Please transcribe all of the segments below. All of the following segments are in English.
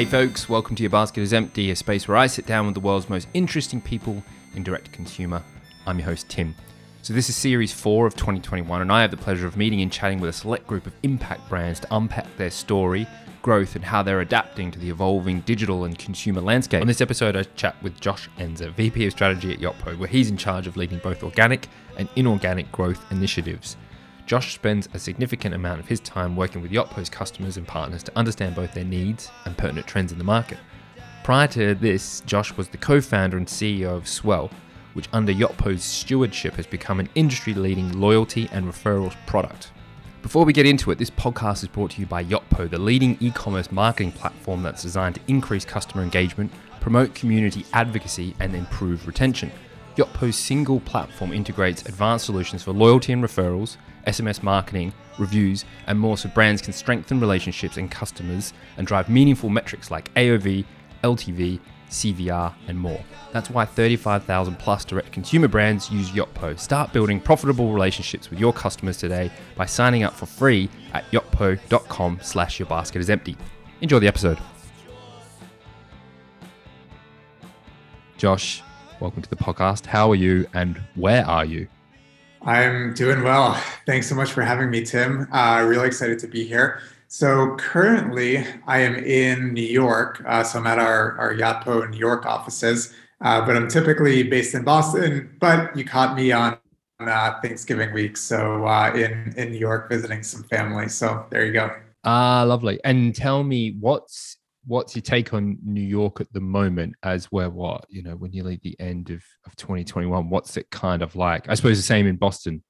Hey folks, welcome to Your Basket is Empty, a space where I sit down with the world's most interesting people in direct consumer. I'm your host, Tim. So, this is series four of 2021, and I have the pleasure of meeting and chatting with a select group of impact brands to unpack their story, growth, and how they're adapting to the evolving digital and consumer landscape. On this episode, I chat with Josh Enzer, VP of Strategy at Yotpo, where he's in charge of leading both organic and inorganic growth initiatives. Josh spends a significant amount of his time working with Yotpo's customers and partners to understand both their needs and pertinent trends in the market. Prior to this, Josh was the co founder and CEO of Swell, which under Yotpo's stewardship has become an industry leading loyalty and referrals product. Before we get into it, this podcast is brought to you by Yotpo, the leading e commerce marketing platform that's designed to increase customer engagement, promote community advocacy, and improve retention. Yotpo's single platform integrates advanced solutions for loyalty and referrals, SMS marketing, reviews, and more so brands can strengthen relationships and customers and drive meaningful metrics like AOV, LTV, CVR, and more. That's why 35,000 plus direct consumer brands use Yotpo. Start building profitable relationships with your customers today by signing up for free at yotpo.com slash your basket is empty. Enjoy the episode. Josh, welcome to the podcast. How are you and where are you? I'm doing well. Thanks so much for having me, Tim. Uh, really excited to be here. So currently, I am in New York. Uh, so I'm at our, our Yotpo New York offices, uh, but I'm typically based in Boston. But you caught me on uh, Thanksgiving week, so uh, in in New York visiting some family. So there you go. Ah, lovely. And tell me, what's what's your take on New York at the moment as we're what, you know, we're nearly the end of, of 2021. What's it kind of like? I suppose the same in Boston.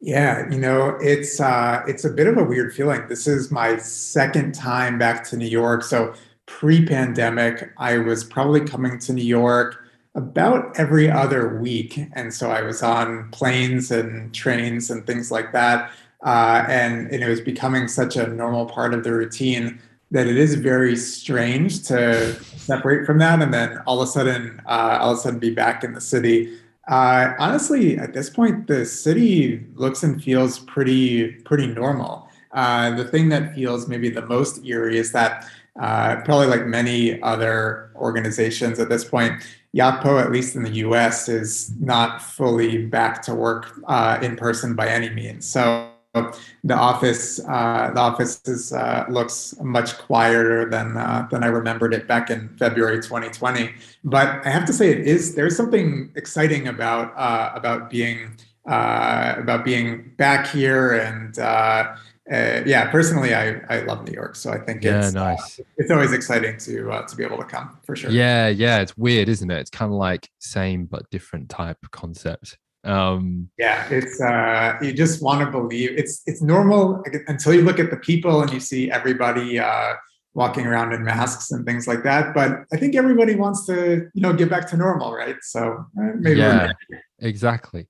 Yeah, you know, it's uh it's a bit of a weird feeling. This is my second time back to New York. So pre-pandemic, I was probably coming to New York about every other week. And so I was on planes and trains and things like that. Uh, and, and it was becoming such a normal part of the routine that it is very strange to separate from that and then all of a sudden uh, all of a sudden be back in the city uh, honestly at this point the city looks and feels pretty pretty normal uh, the thing that feels maybe the most eerie is that uh, probably like many other organizations at this point Yotpo, at least in the US, is not fully back to work uh, in person by any means. So the office uh, the office is, uh, looks much quieter than uh, than I remembered it back in February 2020. But I have to say, it is there's something exciting about uh, about being uh, about being back here and. Uh, yeah, personally, I, I love New York, so I think yeah, it's nice. it's always exciting to to be able to come for sure. Yeah, yeah, it's weird, isn't it? It's kind of like same but different type concept. Um, yeah, it's uh, you just want to believe it's it's normal until you look at the people and you see everybody uh, walking around in masks and things like that. But I think everybody wants to you know get back to normal, right? So uh, maybe yeah, exactly.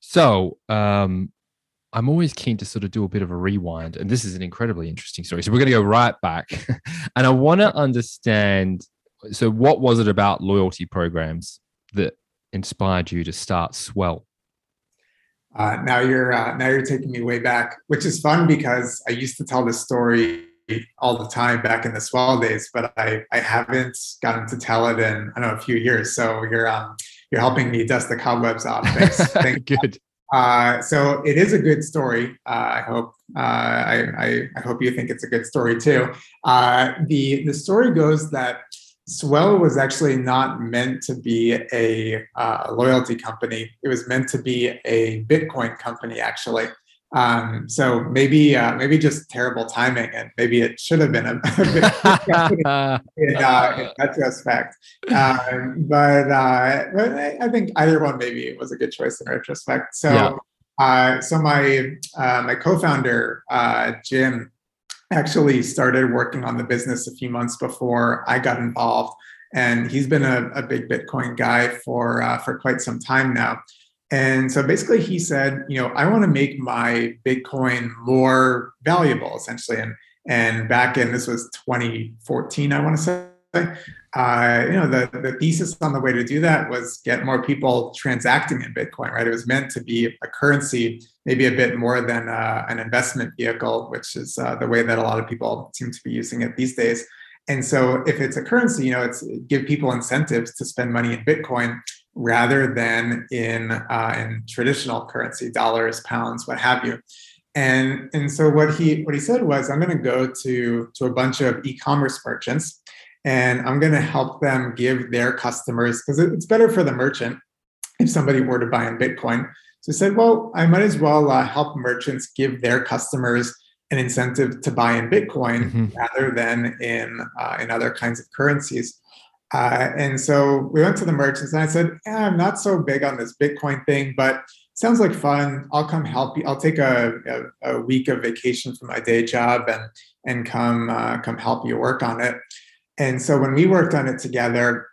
So um, I'm always keen to sort of do a bit of a rewind, and this is an incredibly interesting story. So we're going to go right back, and I want to understand. So, what was it about loyalty programs that inspired you to start Swell? Uh, now you're uh, now you're taking me way back, which is fun because I used to tell this story all the time back in the swell days, but I I haven't gotten to tell it in I don't know a few years. So you're um you're helping me dust the cobwebs off. Thanks. Thanks. good. Uh, so it is a good story. Uh, I hope uh, I, I, I hope you think it's a good story too. Uh, the the story goes that Swell was actually not meant to be a uh, loyalty company. It was meant to be a Bitcoin company, actually. Um, so maybe uh, maybe just terrible timing, and maybe it should have been a, a in, uh, in, retrospect. Um, but, uh, but I think either one maybe was a good choice in retrospect. So yeah. Uh, so my uh, my co-founder uh, Jim actually started working on the business a few months before I got involved. And he's been a, a big Bitcoin guy for uh, for quite some time now. And so basically, he said, you know, I want to make my Bitcoin more valuable, essentially. And and back in this was 2014, I want to say uh, you know, the, the thesis on the way to do that was get more people transacting in Bitcoin, right? It was meant to be a currency, maybe a bit more than uh, an investment vehicle, which is uh, the way that a lot of people seem to be using it these days. And so if it's a currency, you know, it's give people incentives to spend money in Bitcoin rather than in uh, in traditional currency, dollars, pounds, what have you. And and so what he what he said was, I'm going to go to to a bunch of e-commerce merchants, and I'm going to help them give their customers because it's better for the merchant if somebody were to buy in Bitcoin. So I said, well, I might as well uh, help merchants give their customers an incentive to buy in Bitcoin mm-hmm. rather than in uh, in other kinds of currencies. Uh, and so we went to the merchants and I said, yeah, I'm not so big on this Bitcoin thing, but sounds like fun. I'll come help you. I'll take a, a, a week of vacation from my day job and and come uh, come help you work on it. And so when we worked on it together,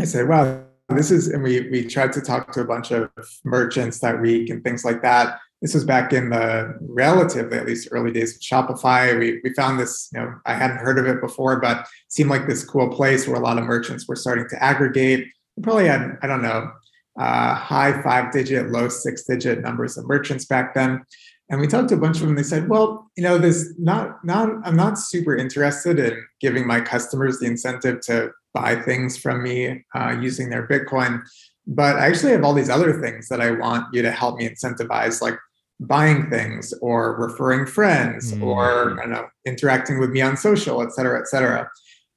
I said, well, this is, and we we tried to talk to a bunch of merchants that week and things like that. This was back in the relatively, at least early days of Shopify. We we found this, you know, I hadn't heard of it before, but seemed like this cool place where a lot of merchants were starting to aggregate. We probably had, I don't know, uh, high five digit, low six digit numbers of merchants back then. And we talked to a bunch of them. And they said, "Well, you know, this not not I'm not super interested in giving my customers the incentive to buy things from me uh, using their Bitcoin, but I actually have all these other things that I want you to help me incentivize, like buying things or referring friends mm. or I don't know interacting with me on social, et cetera, et cetera."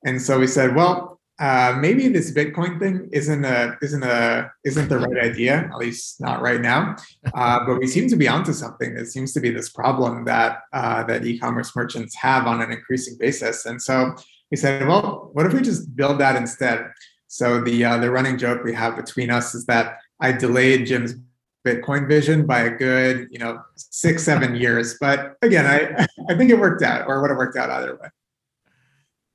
And so we said, "Well, uh, maybe this Bitcoin thing isn't a isn't a isn't the right idea, at least not right now. Uh, but we seem to be onto something. It seems to be this problem that uh, that e-commerce merchants have on an increasing basis. And so we said, well, what if we just build that instead? So the uh, the running joke we have between us is that I delayed Jim's Bitcoin vision by a good, you know, six seven years. But again, I I think it worked out, or would have worked out either way.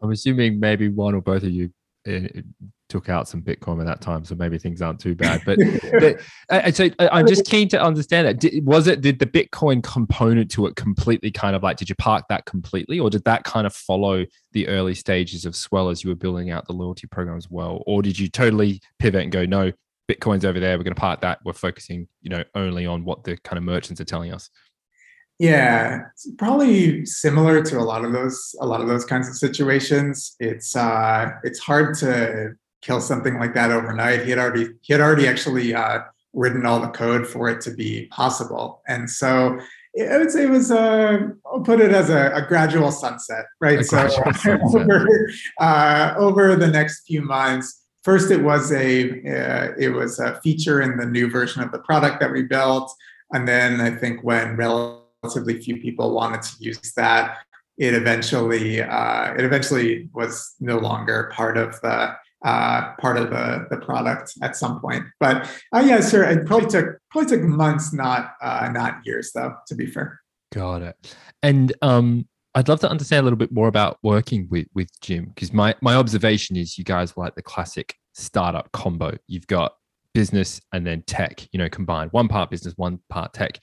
I'm assuming maybe one or both of you it took out some Bitcoin at that time, so maybe things aren't too bad. But, but so I'm just keen to understand it. Did, was it did the Bitcoin component to it completely kind of like did you park that completely, or did that kind of follow the early stages of Swell as you were building out the loyalty program as well, or did you totally pivot and go no? Bitcoin's over there. We're going to park that. We're focusing, you know, only on what the kind of merchants are telling us. Yeah, it's probably similar to a lot of those a lot of those kinds of situations. It's uh, it's hard to kill something like that overnight. He had already he had already actually uh, written all the code for it to be possible, and so I would say it was uh, I'll put it as a, a gradual sunset, right? A so sunset. over uh, over the next few months. First, it was a uh, it was a feature in the new version of the product that we built, and then I think when relative relatively few people wanted to use that. It eventually uh, it eventually was no longer part of the uh, part of the, the product at some point. But uh, yeah, sure. It probably took probably took months, not uh, not years, though. To be fair. Got it. And um, I'd love to understand a little bit more about working with with Jim because my my observation is you guys like the classic startup combo. You've got business and then tech, you know, combined. One part business, one part tech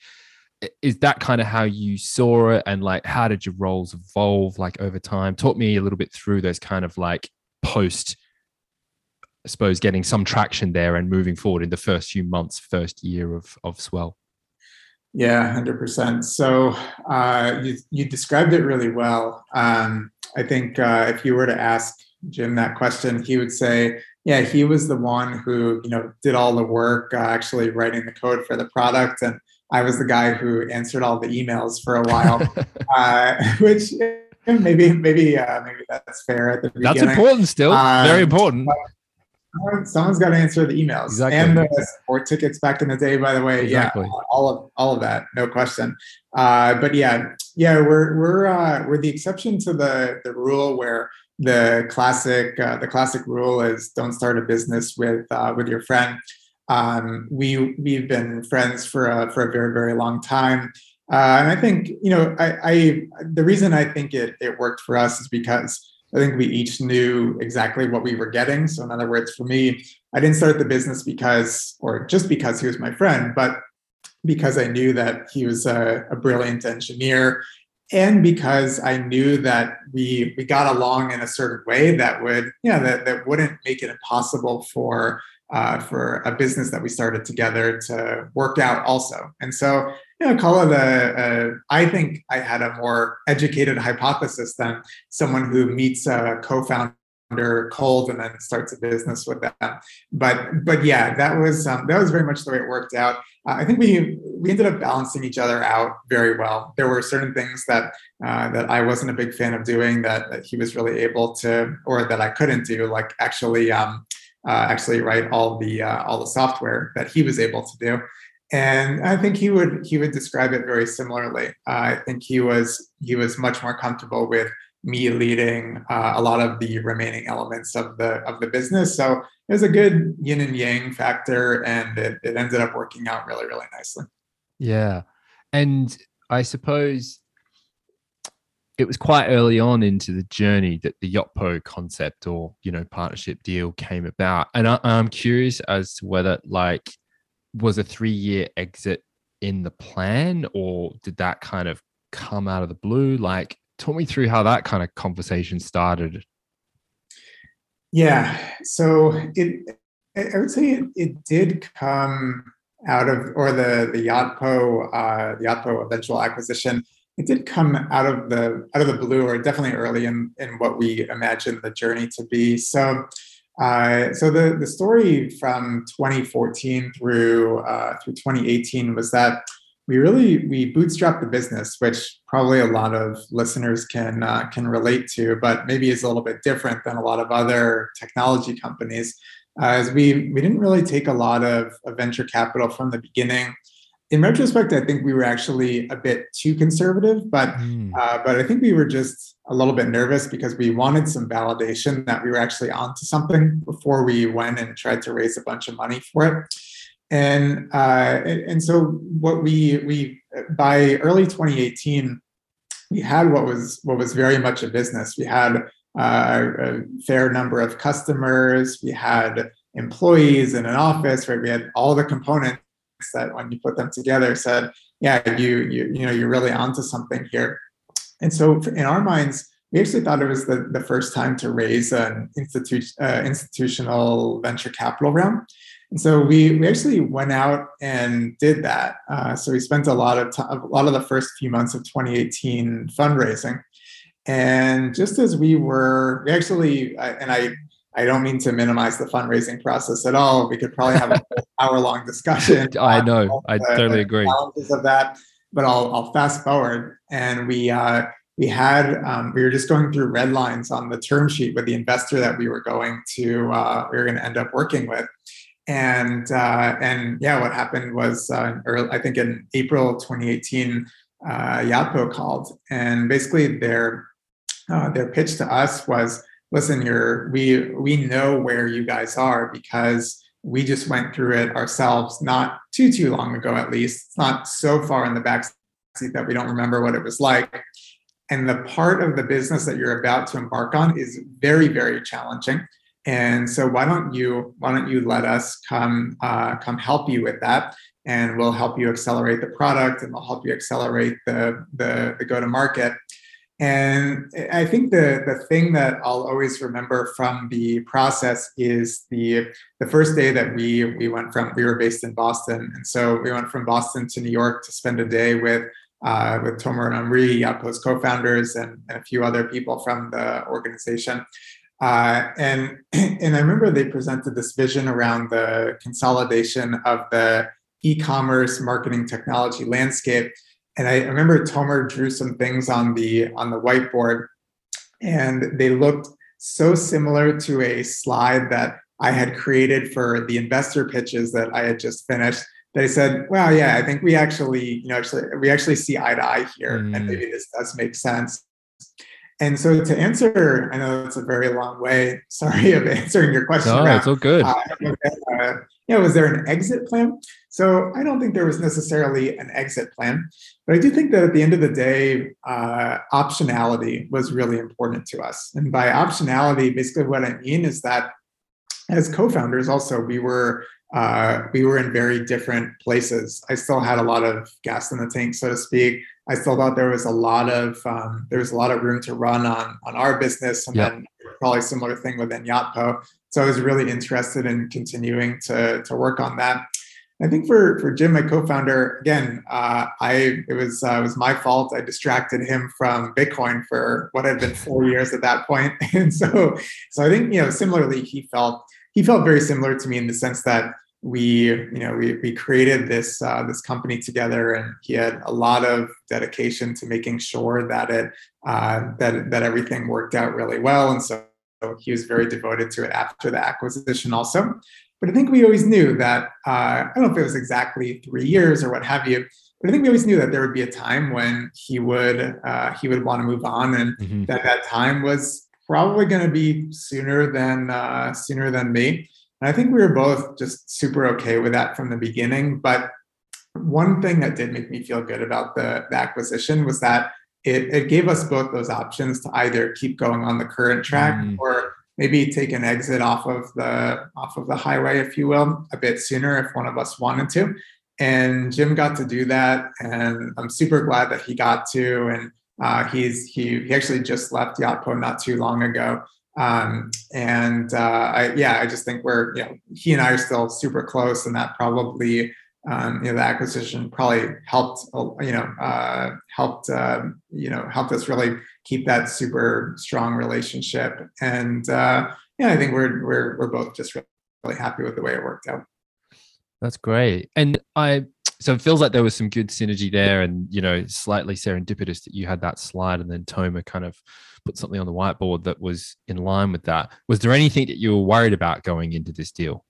is that kind of how you saw it? And like how did your roles evolve like over time? Talk me a little bit through those kind of like post i suppose getting some traction there and moving forward in the first few months first year of of swell. Yeah 100% so uh, you, you described it really well. Um, i think uh, if you were to ask jim that question he would say yeah he was the one who you know did all the work uh, actually writing the code for the product. And I was the guy who answered all the emails for a while, uh, which maybe maybe uh, maybe that's fair at the beginning. That's important still. Um, Very important. Someone's got to answer the emails exactly. and the support tickets back in the day. By the way, exactly. yeah, all of all of that, no question. Uh, but yeah, yeah, we're we're uh, we're the exception to the the rule where the classic uh, the classic rule is don't start a business with uh, with your friend. Um, we we've been friends for a, for a very very long time, uh, and I think you know I, I the reason I think it it worked for us is because I think we each knew exactly what we were getting. So in other words, for me, I didn't start the business because or just because he was my friend, but because I knew that he was a, a brilliant engineer and because I knew that we we got along in a certain way that would yeah that, that wouldn't make it impossible for uh, for a business that we started together to work out also. And so you know, call it a, a. I think I had a more educated hypothesis than someone who meets a co-founder cold and then starts a business with them. But but yeah, that was um, that was very much the way it worked out. Uh, I think we we ended up balancing each other out very well. There were certain things that uh, that I wasn't a big fan of doing that, that he was really able to, or that I couldn't do, like actually um, uh, actually write all the uh, all the software that he was able to do. And I think he would he would describe it very similarly. Uh, I think he was he was much more comfortable with me leading uh, a lot of the remaining elements of the of the business. So it was a good yin and yang factor, and it, it ended up working out really really nicely. Yeah, and I suppose it was quite early on into the journey that the Yotpo concept or you know partnership deal came about, and I, I'm curious as to whether like was a three year exit in the plan, or did that kind of come out of the blue? Like talk me through how that kind of conversation started. Yeah, so it I would say it, it did come out of or the the Yotpo uh, the Yotpo eventual acquisition. It did come out of the out of the blue, or definitely early in in what we imagined the journey to be. So. Uh, so the, the story from 2014 through uh, through 2018 was that we really we bootstrapped the business, which probably a lot of listeners can uh, can relate to, but maybe is a little bit different than a lot of other technology companies. Uh, as we we didn't really take a lot of, of venture capital from the beginning. In retrospect, I think we were actually a bit too conservative, but mm. uh, but I think we were just a little bit nervous because we wanted some validation that we were actually onto something before we went and tried to raise a bunch of money for it. And, uh, and so what we we by early 2018 we had what was what was very much a business. We had uh, a fair number of customers. We had employees in an office. Right, we had all the components that when you put them together said, yeah, you you you know you're really onto something here. And so in our minds, we actually thought it was the, the first time to raise an institu- uh, institutional venture capital round. And so we, we actually went out and did that. Uh, so we spent a lot of time, a lot of the first few months of 2018 fundraising. And just as we were, we actually, and I, I don't mean to minimize the fundraising process at all. We could probably have an hour long discussion. I know. I totally agree. Challenges of that, but I'll, I'll fast forward. And we, uh, we had um, we were just going through red lines on the term sheet with the investor that we were going to uh, we were going to end up working with and uh, and yeah, what happened was uh, early, I think in April 2018, uh, Yotpo called, and basically their uh, their pitch to us was, listen, you're we we know where you guys are because we just went through it ourselves not too too long ago at least. It's not so far in the back seat that we don't remember what it was like. And the part of the business that you're about to embark on is very, very challenging. And so why don't you why don't you let us come uh, come help you with that, and we'll help you accelerate the product, and we'll help you accelerate the the, the go to market. And I think the the thing that I'll always remember from the process is the the first day that we we went from we were based in Boston, and so we went from Boston to New York to spend a day with uh, with Tomer and Omri, Yotpo's co-founders, and, and a few other people from the organization. Uh, and and I remember they presented this vision around the consolidation of the e-commerce marketing technology landscape. And I remember Tomer drew some things on the on the whiteboard, and they looked so similar to a slide that I had created for the investor pitches that I had just finished. They said, "Well, yeah, I think we actually, you know, actually we actually see eye to eye here, mm. and maybe this does make sense." And so to answer, I know it's a very long way. Sorry of answering your question. No, around, it's all good. Uh, yeah, was there an exit plan? So I don't think there was necessarily an exit plan, but I do think that at the end of the day, uh, optionality was really important to us. And by optionality, basically what I mean is that as co-founders, also we were uh, we were in very different places. I still had a lot of gas in the tank, so to speak. I still thought there was a lot of um, there was a lot of room to run on on our business, and yep. then probably similar thing within Yotpo. So I was really interested in continuing to to work on that. I think for for Jim, my co-founder, again, uh, I it was uh, it was my fault. I distracted him from Bitcoin for what had been four years at that point, and so so I think you know similarly he felt he felt very similar to me in the sense that we you know we, we created this uh, this company together and he had a lot of dedication to making sure that it uh, that that everything worked out really well. And so he was very devoted to it after the acquisition also but I think we always knew that, uh, I don't know if it was exactly three years or what have you, but I think we always knew that there would be a time when he would uh, he would want to move on, and mm-hmm. that that time was probably going to be sooner than uh, sooner than me. And I think we were both just super okay with that from the beginning. But one thing that did make me feel good about the, the acquisition was that it, it gave us both those options to either keep going on the current track mm. or maybe take an exit off of the off of the highway, if you will, a bit sooner if one of us wanted to. And Jim got to do that, and I'm super glad that he got to. And uh, he's he he actually just left Yotpo not too long ago. Um, and uh, I, yeah, I just think we're you know he and I are still super close, and that probably um, you know the acquisition probably helped you know uh, helped uh, you know helped us really keep that super strong relationship. And uh, yeah i think we're we're we're both just really happy with the way it worked out. That's great. And i so it feels like there was some good synergy there and you know slightly serendipitous that you had that slide and then Tomer kind of put something on the whiteboard that was in line with that. Was there anything that you were worried about going into this deal?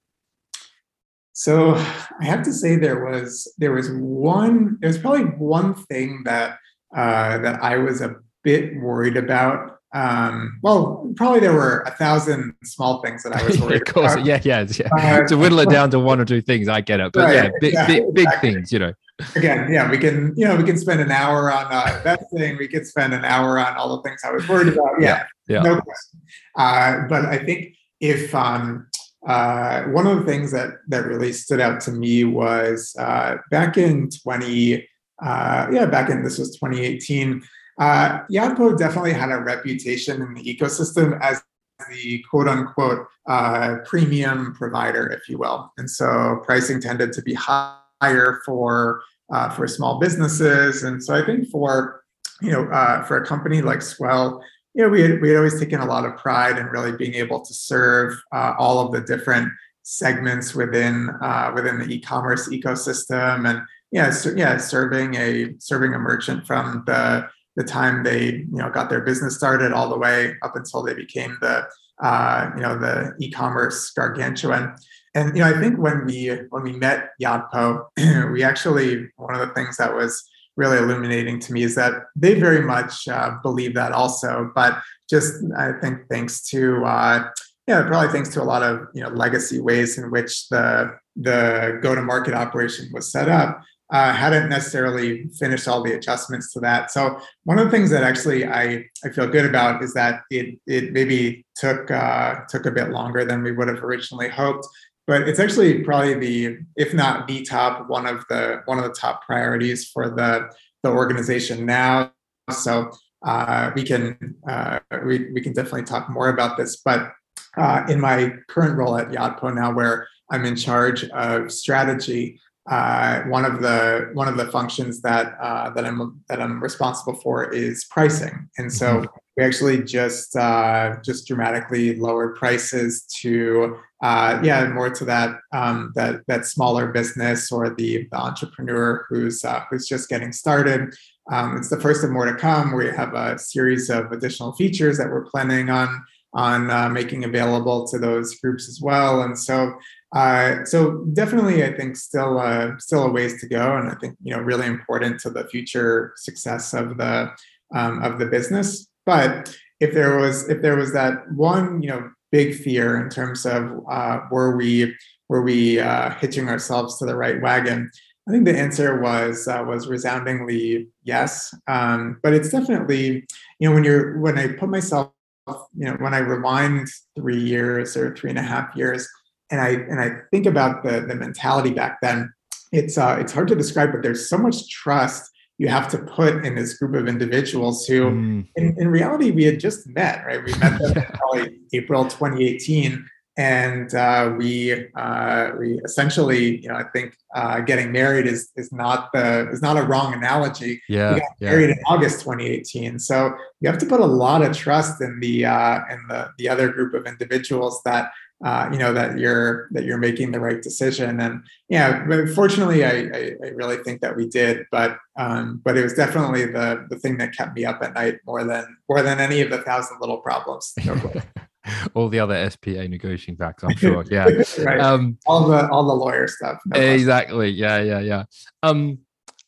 So I have to say there was there was one there was probably one thing that uh, that I was a bit worried about. Um, well, probably there were a thousand small things that I was worried of course, about. yeah, yeah, yeah. Uh, to whittle it down to one or two things, I get it. But right, yeah, big, yeah, big, big exactly. things, you know. Again, yeah, we can, you know, we can spend an hour on uh, that thing. We could spend an hour on all the things I was worried about. Yeah, yeah, yeah. no question. Uh, but I think if um, uh, one of the things that that really stood out to me was uh, back in 20 uh, yeah back in this was 2018 uh, Yotpo definitely had a reputation in the ecosystem as the quote unquote uh, premium provider if you will. And so pricing tended to be higher for uh, for small businesses. And so I think for you know uh, for a company like Swell you know, we had, we had always taken a lot of pride in really being able to serve uh, all of the different segments within uh, within the e-commerce ecosystem, and yeah, so, yeah, serving a serving a merchant from the the time they you know got their business started all the way up until they became the uh, you know the e-commerce gargantuan. And you know, I think when we when we met Yotpo, we actually one of the things that was really illuminating to me is that they very much uh, believe that also, but just I think thanks to uh, yeah, probably thanks to a lot of you know legacy ways in which the the go-to-market operation was set up, uh, hadn't necessarily finished all the adjustments to that. So one of the things that actually I, I feel good about is that it it maybe took uh, took a bit longer than we would have originally hoped, but it's actually probably the if not the top one of the one of the top priorities for the the organization now so uh, we can uh, we, we can definitely talk more about this but uh, in my current role at Yotpo now where i'm in charge of strategy uh, one of the one of the functions that uh, that I'm that I'm responsible for is pricing, and so mm-hmm. we actually just uh, just dramatically lowered prices to uh, yeah more to that um, that that smaller business or the, the entrepreneur who's uh, who's just getting started. Um, it's the first of more to come. We have a series of additional features that we're planning on on uh, making available to those groups as well, and so uh, so definitely, I think still uh, still a ways to go, and I think you know really important to the future success of the um, of the business. But if there was if there was that one you know big fear in terms of uh, were we were we uh, hitching ourselves to the right wagon, I think the answer was uh, was resoundingly yes. Um, but it's definitely you know when you're when I put myself you know when I rewind three years or three and a half years and I and I think about the the mentality back then. It's uh, it's hard to describe, but there's so much trust you have to put in this group of individuals who, mm. in, in reality, we had just met. Right, we met them probably April 2018. and uh, we uh, we essentially, you know, I think uh, getting married is is not the is not a wrong analogy. Yeah, we got yeah. married in August 2018, so you have to put a lot of trust in the uh, in the the other group of individuals that uh, you know that you're that you're making the right decision. And yeah, but fortunately, I, I, I really think that we did. But um, but it was definitely the the thing that kept me up at night more than more than any of the thousand little problems. all the other SPA negotiating facts, I'm sure. Yeah. right. Um, all the all the lawyer stuff. No exactly. Yeah, yeah, yeah. Um,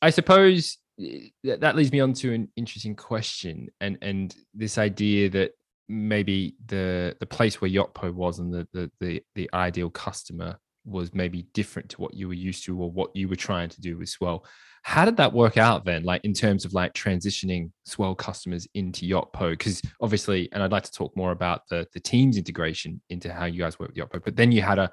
I suppose eh, that leads me on to an interesting question, and and this idea that maybe the the place where Yotpo was and the the the, the ideal customer was maybe different to what you were used to or what you were trying to do as well. How did that work out then, like in terms of like transitioning Swell customers into Yotpo? Because obviously, and I'd like to talk more about the the Teams integration into how you guys work with Yotpo. But then you had a,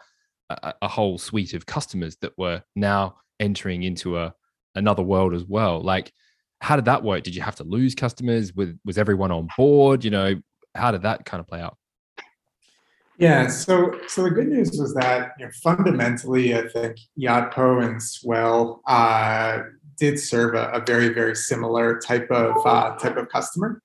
a a, whole suite of customers that were now entering into a another world as well. Like, how did that work? Did you have to lose customers? Was was everyone on board? You know, how did that kind of play out? Yeah, so so the good news was that you know, fundamentally, I think Yotpo and Swell uh, did serve a, a, very very similar type of uh, type of customer,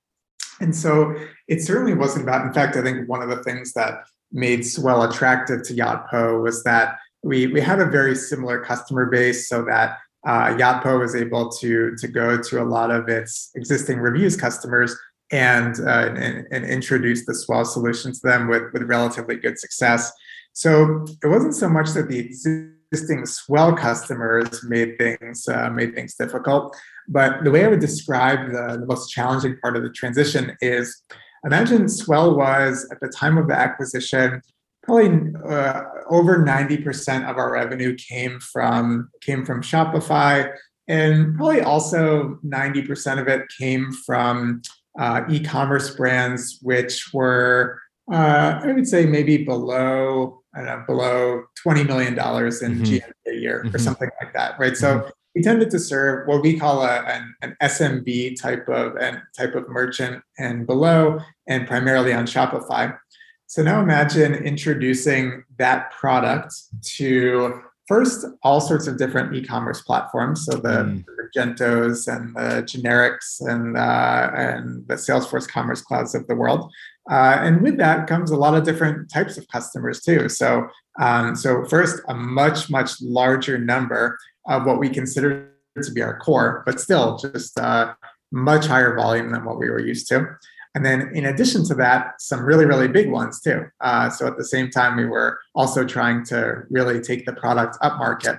and so it certainly wasn't about. In fact, I think one of the things that made Swell attractive to Yotpo was that we we had a very similar customer base, so that uh, Yotpo was able to to go to a lot of its existing reviews customers and, uh, and, and introduce the Swell solution to them with, with relatively good success. So it wasn't so much that the existing Swell customers made things uh, made things difficult, but the way I would describe the, the most challenging part of the transition is imagine Swell was at the time of the acquisition probably uh, over 90% of our revenue came from came from Shopify and probably also 90% of it came from uh, e-commerce brands which were uh, I would say maybe below I don't know, below twenty million dollars in mm-hmm. GMV a year mm-hmm. or something like that, right? Mm-hmm. So we tended to serve what we call a, an, an SMB type of and type of merchant and below, and primarily on Shopify. So now imagine introducing that product to first all sorts of different e-commerce platforms. So the, mm. Magentos and the generics and uh, and the Salesforce Commerce Clouds of the world. Uh, and with that comes a lot of different types of customers too. So um, so first, a much much larger number of what we consider to be our core, but still just uh, much higher volume than what we were used to. And then, in addition to that, some really, really big ones too. Uh, so at the same time, we were also trying to really take the product up market.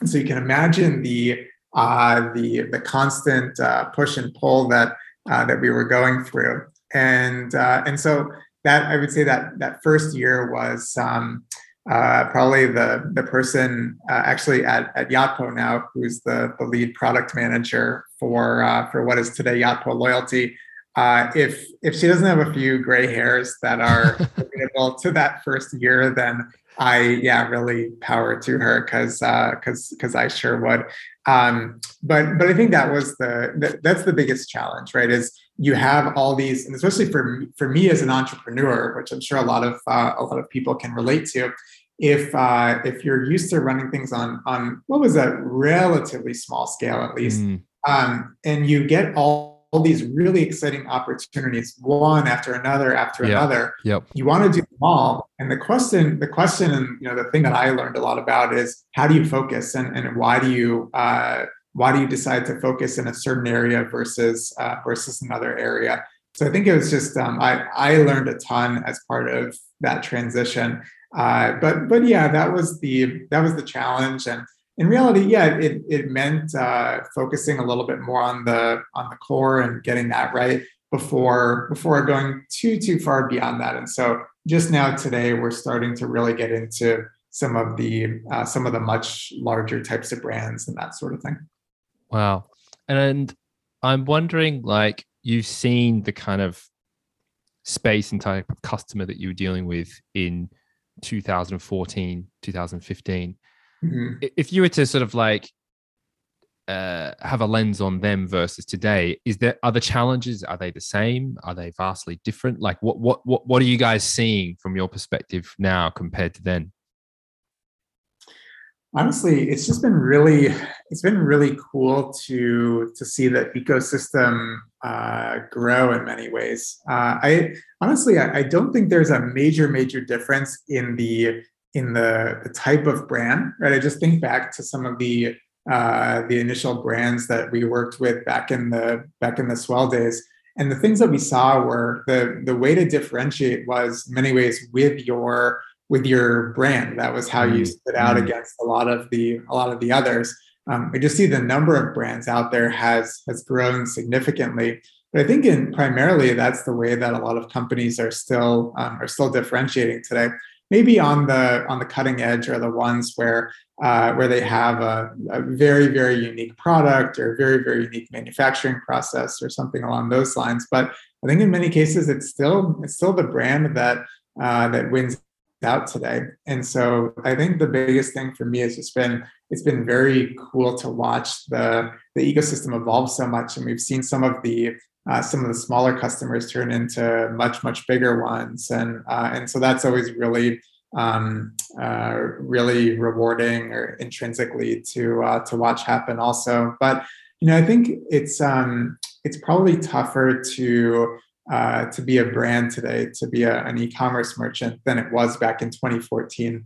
And so you can imagine the uh, the the constant uh, push and pull that uh, that we were going through. And uh, and so that I would say that that first year was um, uh, probably the the person actually at at Yotpo now, who's the the lead product manager for for what is today Yotpo Loyalty uh, if if she doesn't have a few gray hairs that are attributable to that first year, then I yeah really power to her because because uh, because I sure would. Um, but but I think that was the, the, that's the biggest challenge, right? Is you have all these, and especially for for me as an entrepreneur, which I'm sure a lot of uh, a lot of people can relate to. If uh, if you're used to running things on on what was a relatively small scale at least, mm. um, and you get all all these really exciting opportunities, one after another after yep. another. Yep. You want to do them all. And the question, the question, and you know, the thing that I learned a lot about is how do you focus and, and why do you uh, why do you decide to focus in a certain area versus uh, versus another area? So I think it was just um, I I learned a ton as part of that transition. Uh, but but yeah, that was the that was the challenge and in reality, yeah, it, it meant uh, focusing a little bit more on the on the core and getting that right before before going too too far beyond that. And so just now today, we're starting to really get into some of the uh, some of the much larger types of brands and that sort of thing. Wow, and I'm wondering, like, you've seen the kind of space and type of customer that you were dealing with in 2014, 2015 Mm-hmm. If you were to sort of like uh, have a lens on them versus today, is there other challenges? Are they the same? Are they vastly different? Like, what what what what are you guys seeing from your perspective now compared to then? honestly it's just been really it's been really cool to to see the ecosystem uh, grow in many ways uh, i honestly I, I, don't think there's a major major difference in the in the, the type of brand right i just think back to some of the uh, the initial brands that we worked with back in the back in the swell days and the things that we saw were the the way to differentiate was in many ways with your with your brand. That was how you mm, stood out mm. against a lot of the a lot of the others. Um, we just see the number of brands out there has has grown significantly. But I think in primarily that's the way that a lot of companies are still um, are still differentiating today. Maybe on the on the cutting edge are the ones where uh, where they have a, a, very very unique product or very very unique manufacturing process or something along those lines. But I think in many cases it's still it's still the brand that uh, that wins out today. And so I think the biggest thing for me has just been it's been very cool to watch the the ecosystem evolve so much, and we've seen some of the uh, some of the smaller customers turn into much much bigger ones, and uh, and so that's always really um, uh, really rewarding or intrinsically to uh, to watch happen also. But you know, I think it's um, it's probably tougher to uh, to be a brand today, to be a, an e-commerce merchant than it was back in 2014.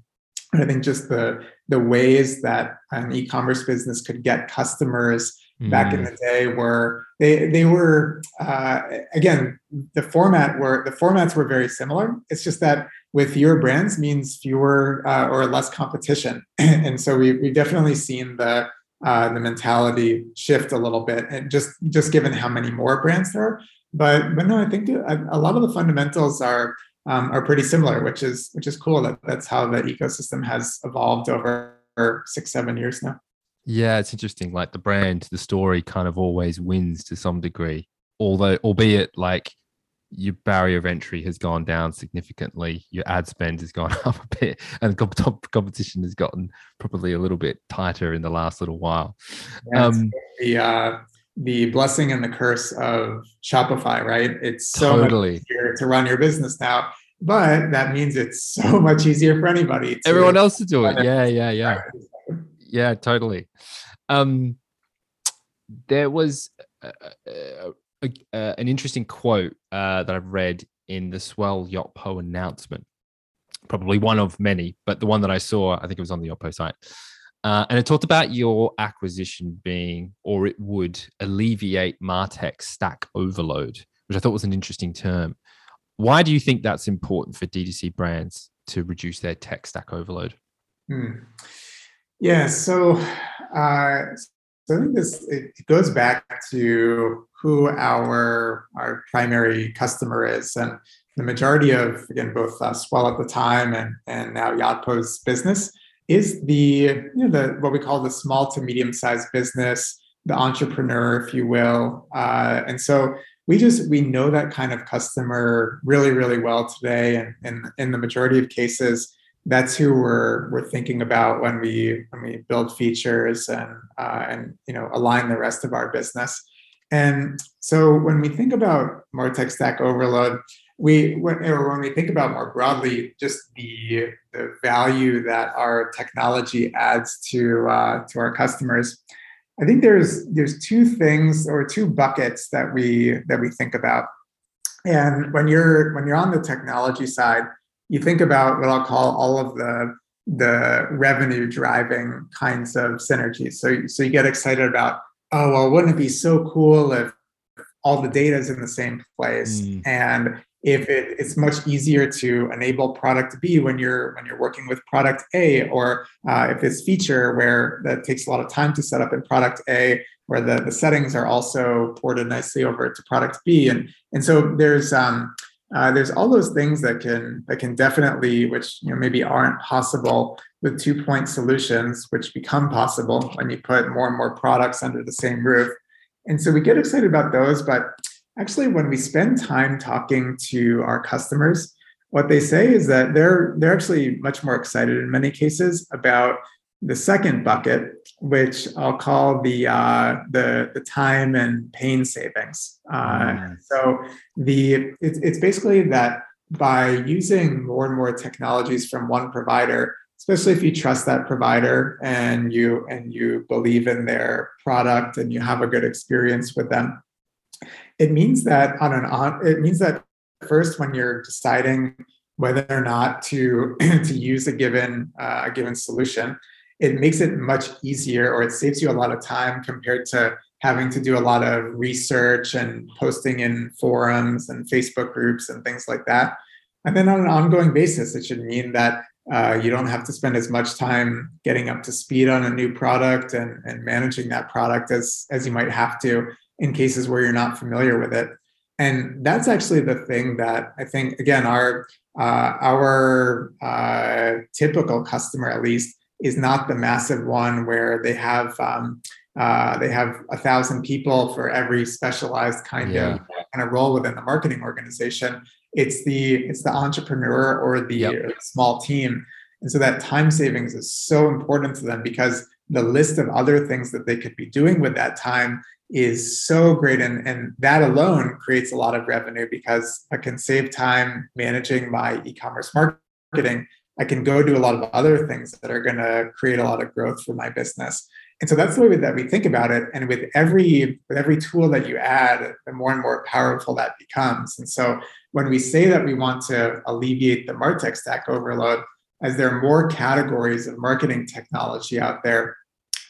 And I think just the the ways that an e-commerce business could get customers mm. back in mm. the day were they they were uh, again the format were the formats were very similar. It's just that with fewer brands means fewer uh, or less competition, and so we we've definitely seen the uh, the mentality shift a little bit, and just just given how many more brands there are but but no, I think a lot of the fundamentals are um, are pretty similar, which is which is cool. That that's how the ecosystem has evolved over six seven years now. Yeah, it's interesting. Like the brand, the story kind of always wins to some degree, although albeit like your barrier of entry has gone down significantly, your ad spend has gone up a bit, and competition has gotten probably a little bit tighter in the last little while. Yeah, um, the uh, the blessing and the curse of Shopify, right? It's so totally. much easier to run your business now, but that means it's so much easier for anybody. Everyone else to do it. Yeah, yeah, yeah. Yeah, totally. Um, there was a, a, a, an interesting quote uh, that I've read in the Swell Yotpo announcement. Probably one of many, but the one that I saw, I think it was on the Yotpo site. Uh, and it talked about your acquisition being, or it would alleviate Martech stack overload, which I thought was an interesting term. Why do you think that's important for D2C brands to reduce their tech stack overload? Hmm. Yeah, so, uh, so I think this it goes back to who our our primary customer is, and the majority of again both uh, Swell at the time and and now Yotpo's business is the you know the what we call the small to medium sized business the entrepreneur if you will. Uh, and so we just we know that kind of customer really really well today. And, and in the majority of cases that's who we're we're thinking about when we when we build features and uh, and you know align the rest of our business. And so when we think about Martech stack overload we when, when we think about more broadly just the the value that our technology adds to uh, to our customers i think there's there's two things or two buckets that we that we think about. And when you're when you're on the technology side you think about what i'll call all of the the revenue driving kinds of synergies. So so you get excited about oh well wouldn't it be so cool if all the data is in the same place? Mm. and if it, it's much easier to enable product B when you're when you're working with product A, or uh, if this feature where that takes a lot of time to set up in product A, where the, the settings are also ported nicely over to product B, and and so there's um, uh, there's all those things that can that can definitely, which you know maybe aren't possible with two point solutions, which become possible when you put more and more products under the same roof. And so we get excited about those, but actually when we spend time talking to our customers what they say is that they're they're actually much more excited in many cases about the second bucket, which I'll call the uh, the the time and pain savings. Uh, mm. So the it's, it's basically that by using more and more technologies from one provider, especially if you trust that provider and you and you believe in their product and you have a good experience with them, it means that on an on it means that first when you're deciding whether or not to to use a given uh, a given solution it makes it much easier or it saves you a lot of time compared to having to do a lot of research and posting in forums and Facebook groups and things like that. And then on an ongoing basis, it should mean that uh, you don't have to spend as much time getting up to speed on a new product and, and managing that product as, as you might have to in cases where you're not familiar with it. And that's actually the thing that I think, again, our uh, our uh, typical customer, at least, is not the massive one where they have um, uh, they have a thousand people for every specialized kind yeah. of kind of role within the marketing organization. It's the it's the entrepreneur or the yep. small team, and so that time savings is so important to them because the list of other things that they could be doing with that time is so great and, and that alone creates a lot of revenue because i can save time managing my e-commerce marketing I can go do a lot of other things that are going to create a lot of growth for my business. And so that's the way that we think about it. And with every with every tool that you add, the more and more powerful that becomes. And so when we say that we want to alleviate the Martech stack overload, as there are more categories of marketing technology out there,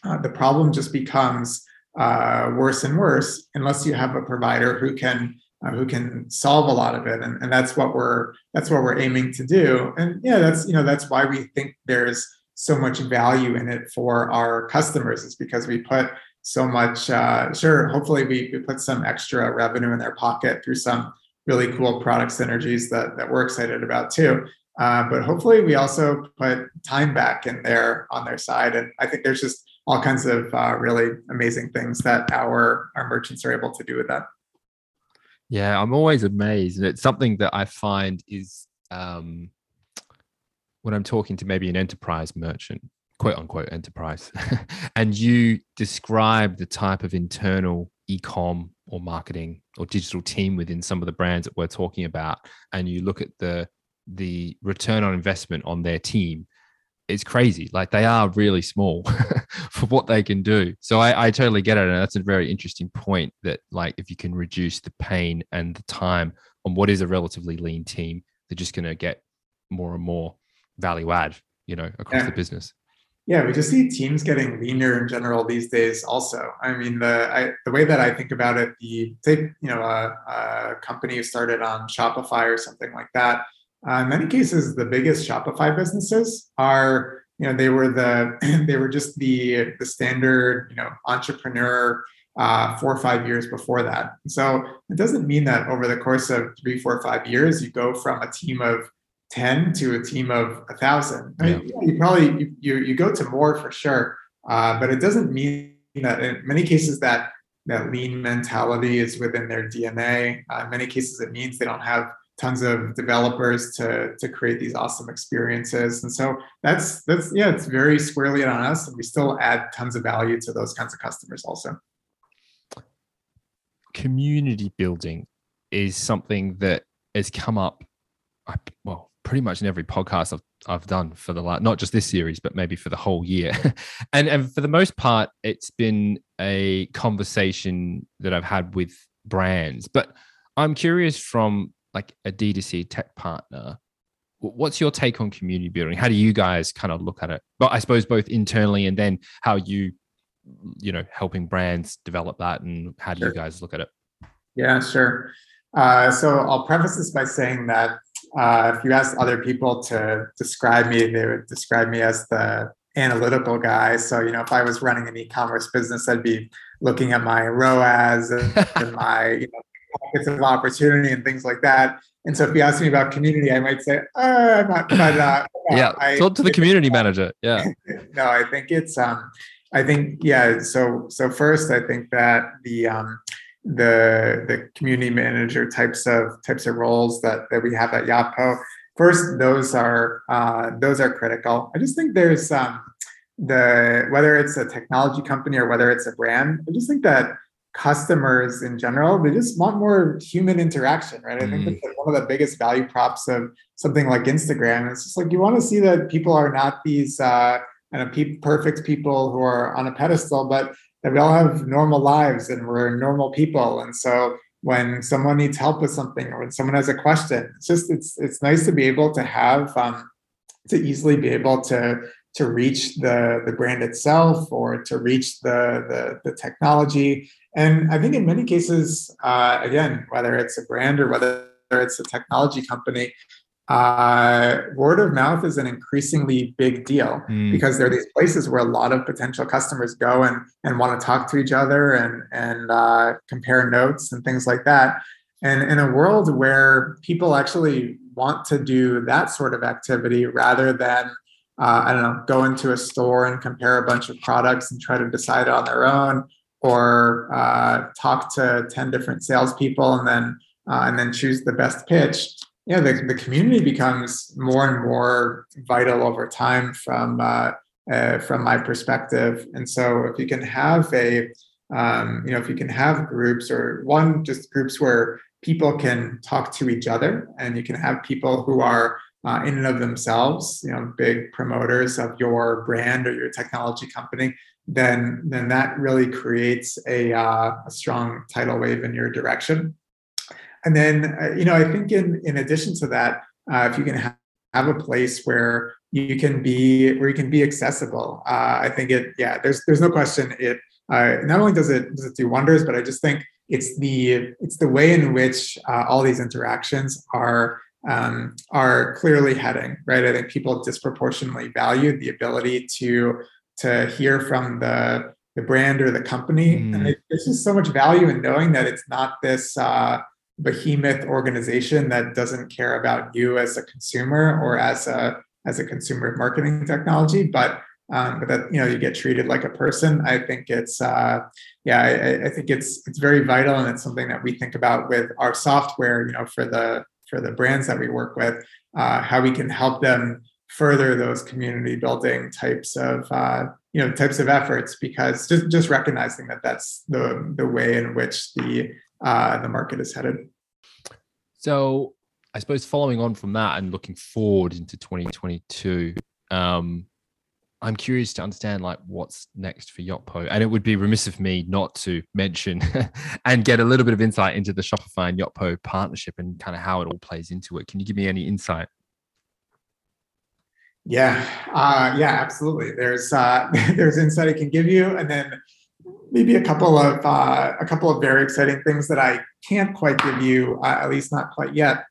uh, the problem just becomes uh, worse and worse unless you have a provider who can uh, who can solve a lot of it. And, and that's what we're that's what we're aiming to do. And yeah that's you know that's why we think there's so much value in it for our customers is because we put so much uh, sure hopefully we, we put some extra revenue in their pocket through some really cool product synergies that, that we're excited about too. Uh, but hopefully we also put time back in there on their side. And i think there's just all kinds of uh, really amazing things that our our merchants are able to do with that yeah, I'm always amazed. And it's something that I find is um, when I'm talking to maybe an enterprise merchant, quote unquote enterprise, and you describe the type of internal e-com or marketing or digital team within some of the brands that we're talking about, and you look at the the return on investment on their team, it's crazy. Like they are really small for what they can do. So I, I totally get it. And that's a very interesting point that like if you can reduce the pain and the time on what is a relatively lean team, they're just gonna get more and more value add, you know, across yeah. the business. Yeah, we just see teams getting leaner in general these days. Also, I mean, the I, the way that I think about it, the take you know a, a company started on Shopify or something like that uh, in many cases, the biggest Shopify businesses are, you know, they were the they were just the the standard, you know, entrepreneur uh, four or five years before that. So it doesn't mean that over the course of three, four, five years, you go from a team of 10 to a team of a thousand. Yeah. you probably you, you go to more for sure. Uh, but it doesn't mean that in many cases that that lean mentality is within their DNA. Uh, in many cases, it means they don't have tons of developers to to create these awesome experiences. And so that's that's yeah it's very squarely on us and we still add tons of value to those kinds of customers also. Community building is something that has come up well pretty much in every podcast I've, I've done for the last not just this series but maybe for the whole year. And and for the most part it's been a conversation that I've had with brands. But I'm curious from like a D2C tech partner, what's your take on community building? How do you guys kind of look at it? But I suppose both internally and then how you, you know, helping brands develop that and how do sure. you guys look at it? Yeah, sure. Uh, so I'll preface this by saying that uh, if you ask other people to describe me, they would describe me as the analytical guy. So, you know, if I was running an e-commerce business, I'd be looking at my ROAS and, and my you know, pockets of opportunity and things like that. And so if you ask me about community, I might say, uh, not, but uh, yeah, I, talk to the community manager. Yeah. no, I think it's, um, I think, yeah. So, so first, I think that the, um, the, the community manager types of types of roles that, that we have at Yotpo, first, those are, uh, those are critical. I just think there's, um, the whether it's a technology company or whether it's a brand, I just think that customers in general they just want more human interaction right i think mm. that's one of the biggest value props of something like instagram it's just like you want to see that people are not these uh kind of pe- perfect people who are on a pedestal but that we all have normal lives and we're normal people and so when someone needs help with something or when someone has a question it's just it's it's nice to be able to have um to easily be able to to reach the, the brand itself or to reach the, the, the technology. And I think in many cases, uh, again, whether it's a brand or whether it's a technology company, uh, word of mouth is an increasingly big deal mm. because there are these places where a lot of potential customers go and, and want to talk to each other and, and uh, compare notes and things like that. And in a world where people actually want to do that sort of activity rather than uh, I don't know, go into a store and compare a bunch of products and try to decide on their own, or uh, talk to ten different salespeople and then uh, and then choose the best pitch. Yeah, the, the community becomes more and more vital over time from uh, uh, from my perspective. And so, if you can have a um, you know, if you can have groups or one just groups where people can talk to each other and you can have people who are uh, in and of themselves, you know, big promoters of your brand or your technology company, then then that really creates a, uh, a strong tidal wave in your direction. And then, uh, you know, I think in in addition to that, uh, if you can have, have a place where you can be where you can be accessible, uh, I think it. Yeah, there's there's no question. It uh, not only does it does it do wonders, but I just think it's the it's the way in which all these interactions are um, are clearly heading, right? I think people disproportionately value the ability to to hear from the the brand or the company, mm. and it, there's just so much value in knowing that it's not this uh, behemoth organization that doesn't care about you as a consumer or as a as a consumer of marketing technology, but um, but that you know you get treated like a person. I think it's uh, yeah, I, I think it's it's very vital, and it's something that we think about with our software. You know, for the for the brands that we work with, uh, how we can help them further those community building types of uh, you know types of efforts because just just recognizing that that's the the way in which the uh, the market is headed. So I suppose following on from that and looking forward into 2022, um, I'm curious to understand like what's next for Yotpo, and it would be remiss of me not to mention and get a little bit of insight into the Shopify and Yotpo partnership and kind of how it all plays into it. Can you give me any insight? Yeah, uh, yeah, absolutely. There's uh, there's insight I can give you, and then maybe a couple of uh, a couple of very exciting things that I can't quite give you, uh, at least not quite yet.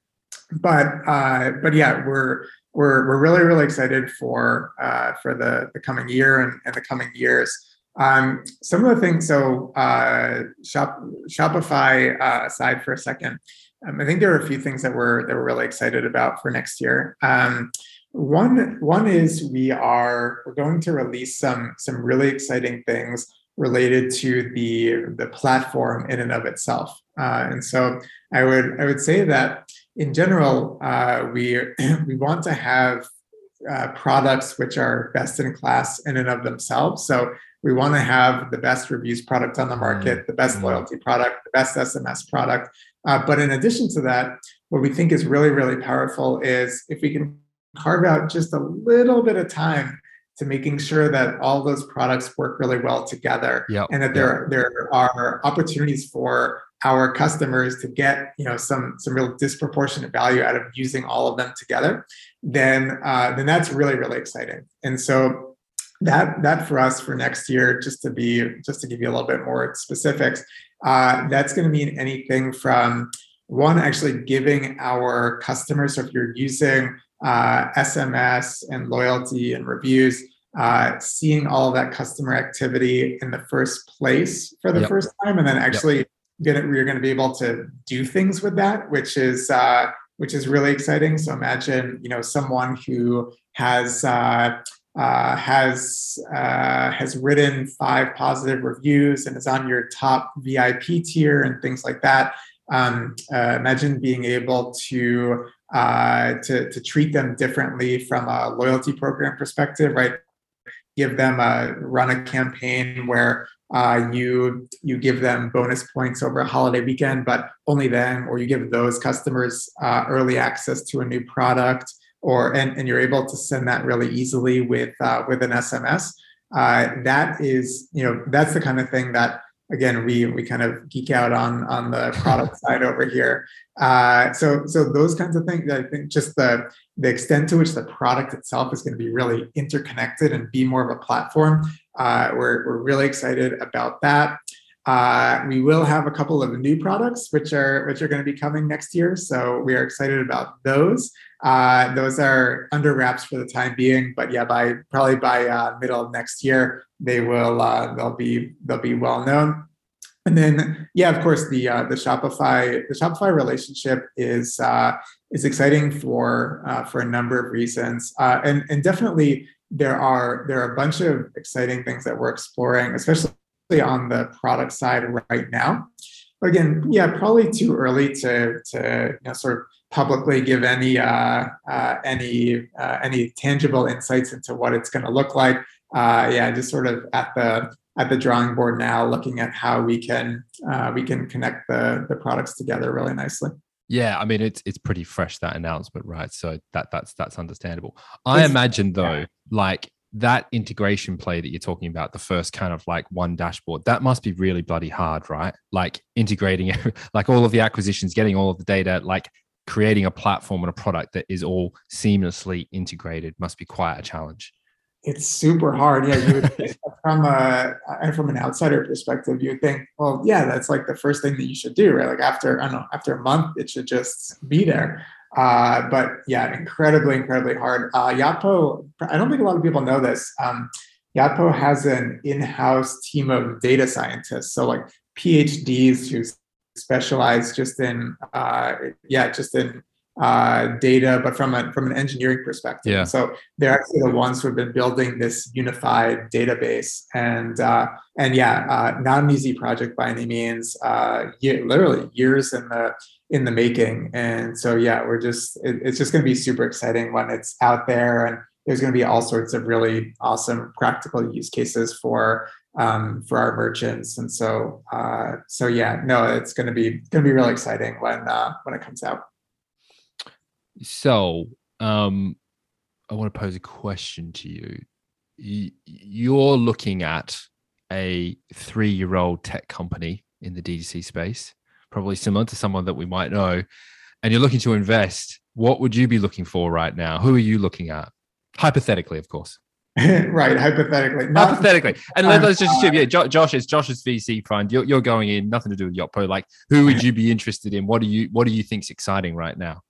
But uh, but yeah, we're we're, we're really really excited for uh, for the, the coming year and, and the coming years. Um, some of the things, so uh, Shop, Shopify uh, aside for a second, um, I think there are a few things that we're that we're really excited about for next year. Um, one one is we are we're going to release some some really exciting things related to the the platform in and of itself. Uh, and so I would I would say that in general, uh, we we want to have uh, products which are best in class in and of themselves. So we want to have the best reviews product on the market, mm-hmm. the best mm-hmm. loyalty product, the best SMS product. Uh, but in addition to that, what we think is really really powerful is if we can carve out just a little bit of time to making sure that all those products work really well together yep. and that there, yep. there are opportunities for our customers to get you know some some real disproportionate value out of using all of them together, then uh, then that's really really exciting. And so that that for us for next year, just to be just to give you a little bit more specifics, uh, that's going to mean anything from one actually giving our customers. So if you're using uh, SMS and loyalty and reviews. Uh, seeing all of that customer activity in the first place for the yep. first time, and then actually yep gonna we're gonna be able to do things with that, which is uh, which is really exciting. So imagine you know someone who has uh, uh, has uh, has written five positive reviews and is on your top VIP tier and things like that. Um, uh, imagine being able to, uh, to to treat them differently from a loyalty program perspective, right? give them a run a campaign where uh, you you give them bonus points over a holiday weekend, but only then, or you give those customers uh, early access to a new product, or and, and you're able to send that really easily with uh, with an SMS. Uh, that is, you know, that's the kind of thing that again we we kind of geek out on on the product side over here. Uh, so so those kinds of things. I think just the the extent to which the product itself is going to be really interconnected and be more of a platform. Uh, we're, we're really excited about that. Uh, we will have a couple of new products which are which are going to be coming next year. So we are excited about those. Uh, those are under wraps for the time being, but yeah, by probably by uh, middle of next year, they will uh, they'll be they'll be well known. And then yeah, of course the uh, the Shopify the Shopify relationship is uh, is exciting for uh, for a number of reasons, and and definitely there are there are a bunch of exciting things that we're exploring, especially on the product side right now. But again, yeah, probably too early to to you know, sort of publicly give any uh, uh, any uh, any tangible insights into what it's going to look like. Uh, yeah, just sort of at the at the drawing board now, looking at how we can uh, we can connect the the products together really nicely. Yeah, I mean it's it's pretty fresh that announcement, right? So that that's that's understandable. I it's, imagine though, yeah. like that integration play that you're talking about, the first kind of like one dashboard, that must be really bloody hard, right? Like integrating like all of the acquisitions, getting all of the data, like creating a platform and a product that is all seamlessly integrated must be quite a challenge. It's super hard. Yeah, you would, from a from an outsider perspective, you would think, well, yeah, that's like the first thing that you should do, right? Like after I don't know, after a month, it should just be there. Uh, but yeah, incredibly, incredibly hard. Uh, Yotpo, I don't think a lot of people know this. Um, Yotpo has an in-house team of data scientists, so like PhDs who specialize just in, uh, yeah, just in uh, data, but from a from an engineering perspective. Yeah. So they're actually the ones who have been building this unified database, and uh, and yeah, uh, not an easy project by any means. Uh, literally years in the in the making, and so yeah, we're just it, it's just going to be super exciting when it's out there, and there's going to be all sorts of really awesome practical use cases for um, for our merchants, and so uh, so yeah, no, it's going to be going to be really exciting when uh, when it comes out. So, um, I want to pose a question to you. You're looking at a three year old tech company in the DTC space, probably similar to someone that we might know, and you're looking to invest. What would you be looking for right now? Who are you looking at? Hypothetically, of course. right, hypothetically. Not, hypothetically. And um, let's just assume, yeah, Josh is Josh's VC fund. You're, you're going in, nothing to do with Yotpo. Like, who would you be interested in? What do you what do you think's exciting right now?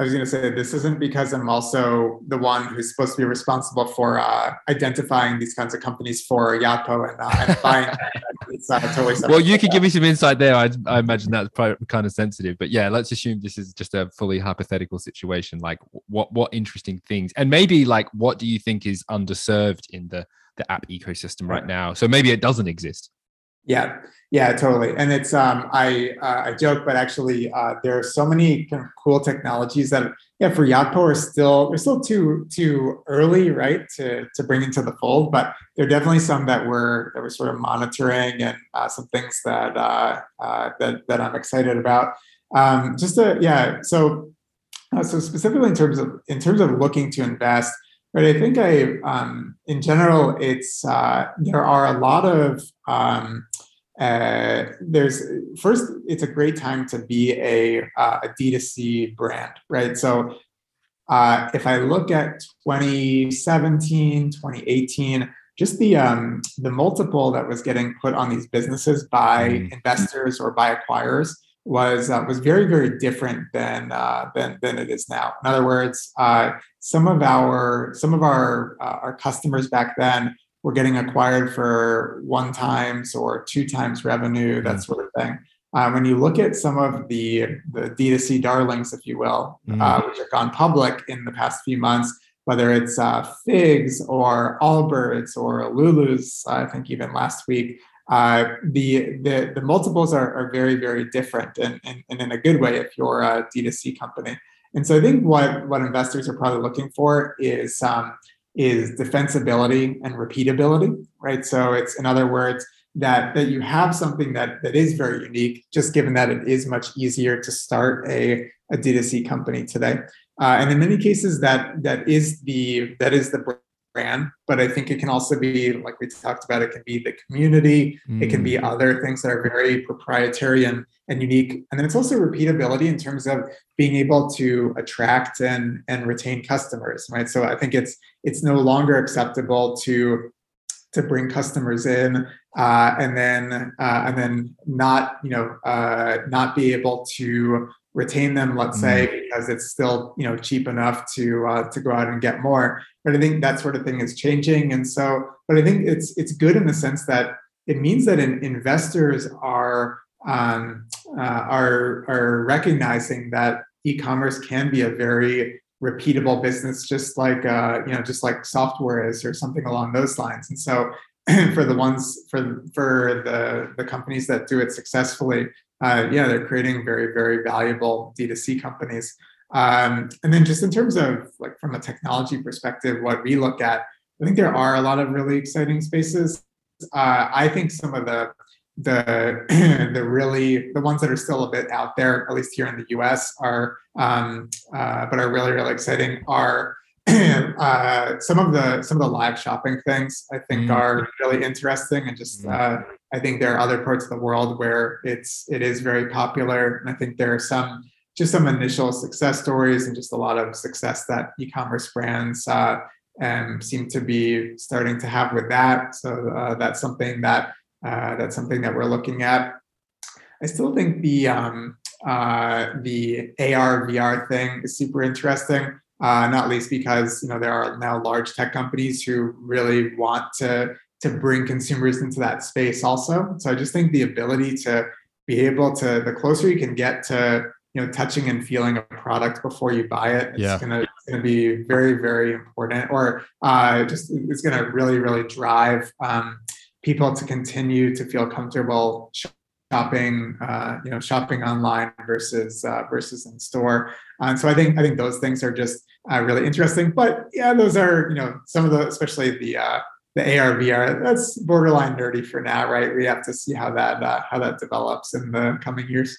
I was going to say this isn't because I'm also the one who's supposed to be responsible for uh, identifying these kinds of companies for Yotpo and, uh, and buying. it's uh, totally well, you could give me some insight there. I, I imagine that's kind of sensitive, but yeah, let's assume this is just a fully hypothetical situation. Like, what what interesting things, and maybe like what do you think is underserved in the the app ecosystem right now? So maybe it doesn't exist. Yeah, yeah, totally. And it's um, I uh, I joke, but actually, uh, there are so many kind of cool technologies that yeah, for Yotpo are still they're still too too early, right, to to bring into the fold. But there are definitely some that we're that we're sort of monitoring and uh, some things that uh, uh, that that I'm excited about. Um, just to yeah, so uh, so specifically in terms of in terms of looking to invest. But I think I, um, in general, it's uh, there are a lot of um, uh, there's first it's a great time to be a, uh, a D2C brand, right? So uh, if I look at 2017, 2018, just the um, the multiple that was getting put on these businesses by mm. investors or by acquirers was uh, was very very different than uh, than than it is now. In other words, uh, some of our some of our uh, our customers back then were getting acquired for one times or two times revenue, that mm. sort of thing. Uh, when you look at some of the the D2C darlings, if you will, mm. uh, which have gone public in the past few months, whether it's Figs or Allbirds or Lulu's, I think even last week, uh, the, the, the multiples are, are very, very different and, and, and in a good way if you're a D2C company. And so I think what, what investors are probably looking for is um, is defensibility and repeatability, right? So it's in other words that that you have something that that is very unique, just given that it is much easier to start a a D2C company today. Uh, and in many cases, that that is the that is the brand, but I think it can also be like we talked about. It can be the community. Mm. It can be mm. other things that are very proprietary and and unique. And then it's also repeatability in terms of being able to attract and and retain customers, right? So I think it's it's no longer acceptable to to bring customers in uh, and then uh, and then not you know uh, not be able to retain them let's mm. say because it's still you know cheap enough to uh, to go out and get more. But i think that sort of thing is changing. And so but i think it's it's good in the sense that it means that in, investors are um, uh, are are recognizing that e-commerce can be a very repeatable business just like uh, you know just like software is or something along those lines. And so for the ones for for the the companies that do it successfully uh, yeah, they're creating very, very valuable D2C companies. Um, and then just in terms of like from a technology perspective, what we look at, I think there are a lot of really exciting spaces. Uh, I think some of the the the really the ones that are still a bit out there, at least here in the U.S., are um, uh, but are really really exciting are uh, some of the some of the live shopping things. I think mm. are really interesting and just mm. uh, I think there are other parts of the world where it's it is very popular, and I think there are some just some initial success stories and just a lot of success that e-commerce brands uh, um, seem to be starting to have with that. So uh, that's something that uh, that's something that we're looking at. I still think the um, uh, the AR VR thing is super interesting. Uh, not least because you know there are now large tech companies who really want to to bring consumers into that space also. So I just think the ability to be able to, the closer you can get to, you know, touching and feeling a product before you buy it, it's yeah. gonna it's gonna be very, very important. Or uh, just it's gonna really, really drive um, people to continue to feel comfortable shopping, uh, you know, shopping online versus uh, versus in store. And so I think I think those things are just uh, really interesting. But yeah, those are you know some of the, especially the uh, the AR VR. That's borderline nerdy for now, right? We have to see how that uh, how that develops in the coming years.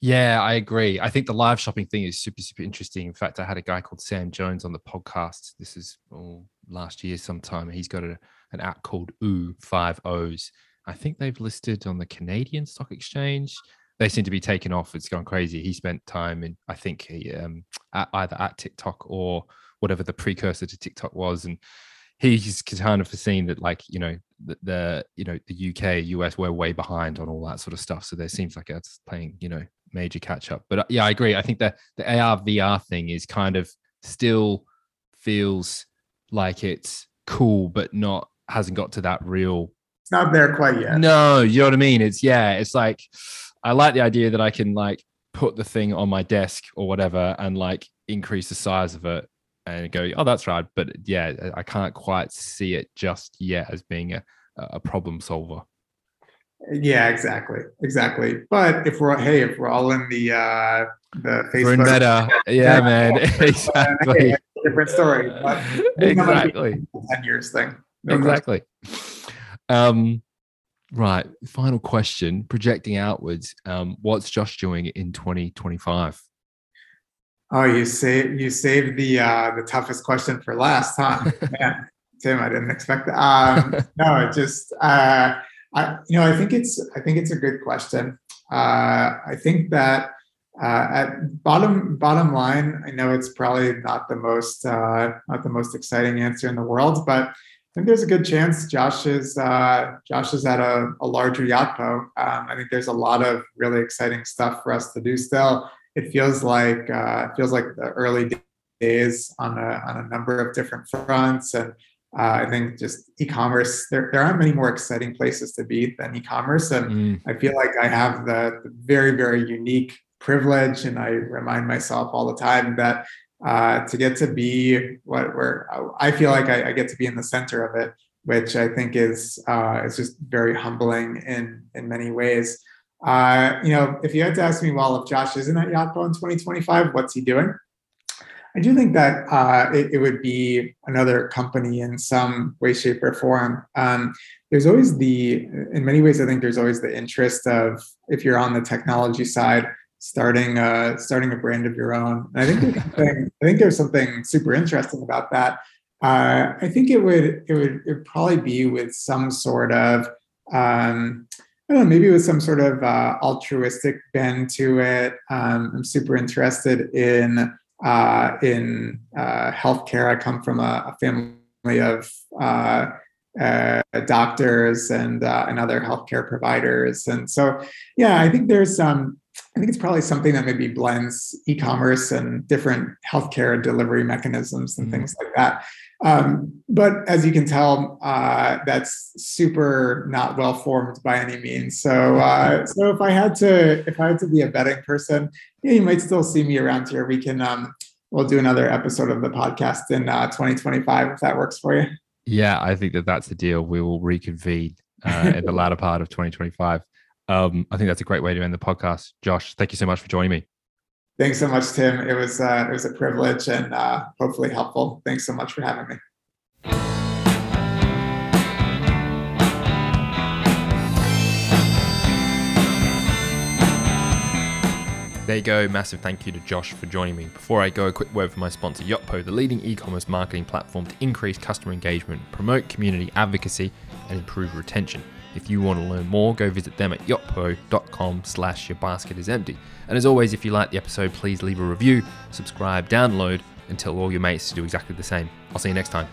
Yeah, I agree. I think the live shopping thing is super super interesting. In fact, I had a guy called Sam Jones on the podcast. This is oh, last year sometime. He's got a, an app called Ooh Five O's. I think they've listed on the Canadian Stock Exchange. They seem to be taking off. It's gone crazy. He spent time in, I think, he, um, at, either at TikTok or whatever the precursor to TikTok was, and he's kind of foreseen that like you know the, the, you know the UK US we're way behind on all that sort of stuff so there seems like it's playing you know major catch up but uh, yeah I agree I think that the AR VR thing is kind of still feels like it's cool but not hasn't got to that real it's not there quite yet no you know what I mean it's yeah it's like I like the idea that I can like put the thing on my desk or whatever and like increase the size of it and go, oh, that's right. But yeah, I can't quite see it just yet as being a, a problem solver. Yeah, exactly, exactly. But if we're hey, if we're all in the uh the Facebook, we're in meta, yeah, man, exactly. different story, but exactly. Ten years thing, no exactly. Um, right. Final question: projecting outwards, um, what's Josh doing in twenty twenty five? Oh, you saved you saved the uh, the toughest question for last, huh? Man, Tim, I didn't expect that. Um, no, it just uh, I you know I think it's I think it's a good question. Uh, I think that uh, at bottom bottom line, I know it's probably not the most uh, not the most exciting answer in the world, but think there's a good chance Josh is uh, Josh is at a, a larger Yotpo. Um, I think there's a lot of really exciting stuff for us to do still it feels like uh, it feels like the early days on a on a number of different fronts, and uh, I think just e-commerce. There there aren't many more exciting places to be than e-commerce, and mm. I feel like I have the, the, very very unique privilege, and I remind myself all the time that. Uh, to get to be what we're, I feel like I, I, get to be in the center of it, which I think is uh, is just very humbling in in many ways. Uh, you know, if you had to ask me, well, if Josh isn't at Yotpo in 2025, what's he doing? I do think that uh, it, it, would be another company in some way, shape, or form. Um, there's always the, in many ways, I think there's always the interest of if you're on the technology side, starting a starting a brand of your own. And I think there's something, I think there's something super interesting about that. Uh, I think it would it would it probably be with some sort of um, I don't know, maybe with some sort of uh, altruistic bend to it. Um, I'm super interested in uh, in uh, healthcare. I come from a, a family of uh, uh, doctors and uh, and other healthcare providers, and so yeah, I think there's some. I think it's probably something that maybe blends e-commerce and different healthcare delivery mechanisms and mm-hmm. things like that. Um, but as you can tell, uh, that's super not well formed by any means. So, uh, so if I had to, if I had to be a betting person, yeah, you might still see me around here. We can, um, we'll do another episode of the podcast in uh, 2025 if that works for you. Yeah, I think that that's the deal. We will reconvene uh, in the latter part of 2025. Um, I think that's a great way to end the podcast. Josh, thank you so much for joining me. Thanks so much, Tim. It was uh, it was a privilege and uh, hopefully helpful. Thanks so much for having me. There you go. Massive thank you to Josh for joining me. Before I go, a quick word for my sponsor, Yotpo, the leading e commerce marketing platform to increase customer engagement, promote community advocacy, and improve retention. If you want to learn more, go visit them at yotpo.com slash your basket is empty. And as always, if you like the episode, please leave a review, subscribe, download, and tell all your mates to do exactly the same. I'll see you next time.